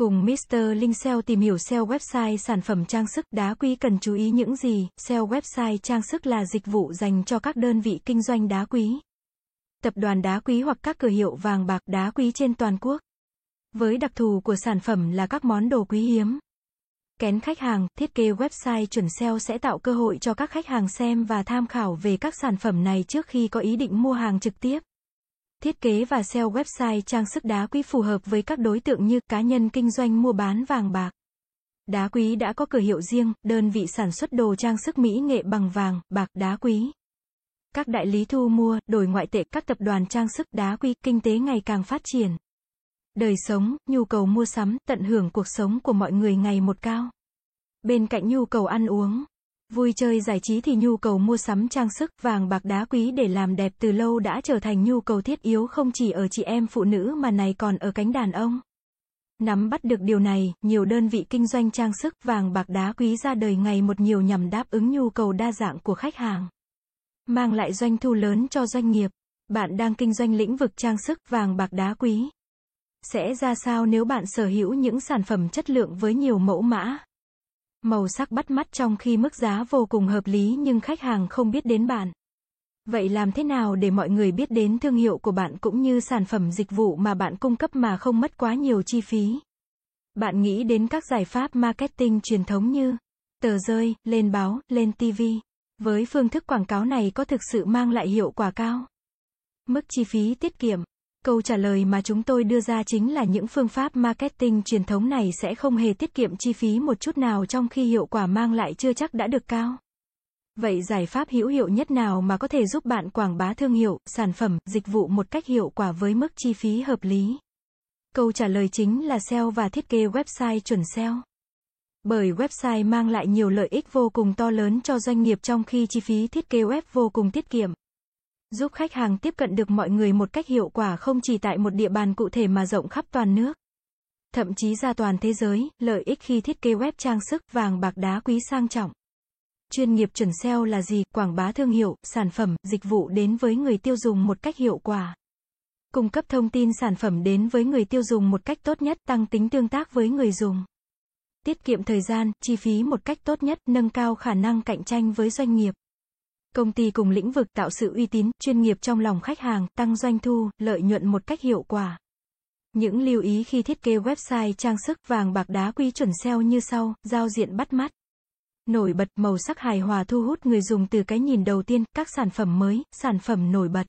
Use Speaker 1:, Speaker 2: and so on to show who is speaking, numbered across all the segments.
Speaker 1: Cùng Mr. Linh SEO tìm hiểu SEO website sản phẩm trang sức đá quý cần chú ý những gì. SEO website trang sức là dịch vụ dành cho các đơn vị kinh doanh đá quý. Tập đoàn đá quý hoặc các cửa hiệu vàng bạc đá quý trên toàn quốc. Với đặc thù của sản phẩm là các món đồ quý hiếm. Kén khách hàng, thiết kế website chuẩn SEO sẽ tạo cơ hội cho các khách hàng xem và tham khảo về các sản phẩm này trước khi có ý định mua hàng trực tiếp. Thiết kế và SEO website trang sức đá quý phù hợp với các đối tượng như cá nhân kinh doanh mua bán vàng bạc. Đá quý đã có cửa hiệu riêng, đơn vị sản xuất đồ trang sức mỹ nghệ bằng vàng, bạc, đá quý. Các đại lý thu mua, đổi ngoại tệ, các tập đoàn trang sức đá quý, kinh tế ngày càng phát triển. Đời sống, nhu cầu mua sắm, tận hưởng cuộc sống của mọi người ngày một cao. Bên cạnh nhu cầu ăn uống, Vui chơi giải trí thì nhu cầu mua sắm trang sức, vàng bạc đá quý để làm đẹp từ lâu đã trở thành nhu cầu thiết yếu không chỉ ở chị em phụ nữ mà này còn ở cánh đàn ông. Nắm bắt được điều này, nhiều đơn vị kinh doanh trang sức vàng bạc đá quý ra đời ngày một nhiều nhằm đáp ứng nhu cầu đa dạng của khách hàng. Mang lại doanh thu lớn cho doanh nghiệp. Bạn đang kinh doanh lĩnh vực trang sức vàng bạc đá quý. Sẽ ra sao nếu bạn sở hữu những sản phẩm chất lượng với nhiều mẫu mã, Màu sắc bắt mắt trong khi mức giá vô cùng hợp lý nhưng khách hàng không biết đến bạn. Vậy làm thế nào để mọi người biết đến thương hiệu của bạn cũng như sản phẩm dịch vụ mà bạn cung cấp mà không mất quá nhiều chi phí? Bạn nghĩ đến các giải pháp marketing truyền thống như tờ rơi, lên báo, lên TV. Với phương thức quảng cáo này có thực sự mang lại hiệu quả cao? Mức chi phí tiết kiệm Câu trả lời mà chúng tôi đưa ra chính là những phương pháp marketing truyền thống này sẽ không hề tiết kiệm chi phí một chút nào trong khi hiệu quả mang lại chưa chắc đã được cao. Vậy giải pháp hữu hiệu nhất nào mà có thể giúp bạn quảng bá thương hiệu, sản phẩm, dịch vụ một cách hiệu quả với mức chi phí hợp lý? Câu trả lời chính là SEO và thiết kế website chuẩn SEO. Bởi website mang lại nhiều lợi ích vô cùng to lớn cho doanh nghiệp trong khi chi phí thiết kế web vô cùng tiết kiệm giúp khách hàng tiếp cận được mọi người một cách hiệu quả không chỉ tại một địa bàn cụ thể mà rộng khắp toàn nước. Thậm chí ra toàn thế giới, lợi ích khi thiết kế web trang sức vàng bạc đá quý sang trọng. Chuyên nghiệp chuẩn SEO là gì? Quảng bá thương hiệu, sản phẩm, dịch vụ đến với người tiêu dùng một cách hiệu quả. Cung cấp thông tin sản phẩm đến với người tiêu dùng một cách tốt nhất, tăng tính tương tác với người dùng. Tiết kiệm thời gian, chi phí một cách tốt nhất, nâng cao khả năng cạnh tranh với doanh nghiệp. Công ty cùng lĩnh vực tạo sự uy tín, chuyên nghiệp trong lòng khách hàng, tăng doanh thu, lợi nhuận một cách hiệu quả. Những lưu ý khi thiết kế website trang sức vàng bạc đá quy chuẩn SEO như sau, giao diện bắt mắt. Nổi bật màu sắc hài hòa thu hút người dùng từ cái nhìn đầu tiên, các sản phẩm mới, sản phẩm nổi bật.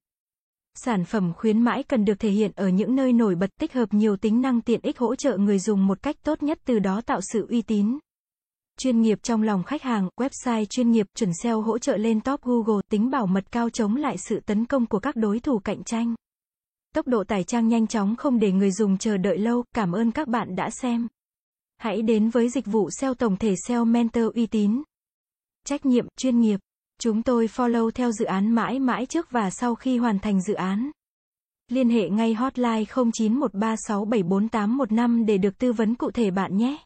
Speaker 1: Sản phẩm khuyến mãi cần được thể hiện ở những nơi nổi bật tích hợp nhiều tính năng tiện ích hỗ trợ người dùng một cách tốt nhất từ đó tạo sự uy tín chuyên nghiệp trong lòng khách hàng, website chuyên nghiệp, chuẩn SEO hỗ trợ lên top Google, tính bảo mật cao chống lại sự tấn công của các đối thủ cạnh tranh. Tốc độ tải trang nhanh chóng không để người dùng chờ đợi lâu, cảm ơn các bạn đã xem. Hãy đến với dịch vụ SEO tổng thể SEO Mentor uy tín. Trách nhiệm, chuyên nghiệp. Chúng tôi follow theo dự án mãi mãi trước và sau khi hoàn thành dự án. Liên hệ ngay hotline 0913674815 để được tư vấn cụ thể bạn nhé.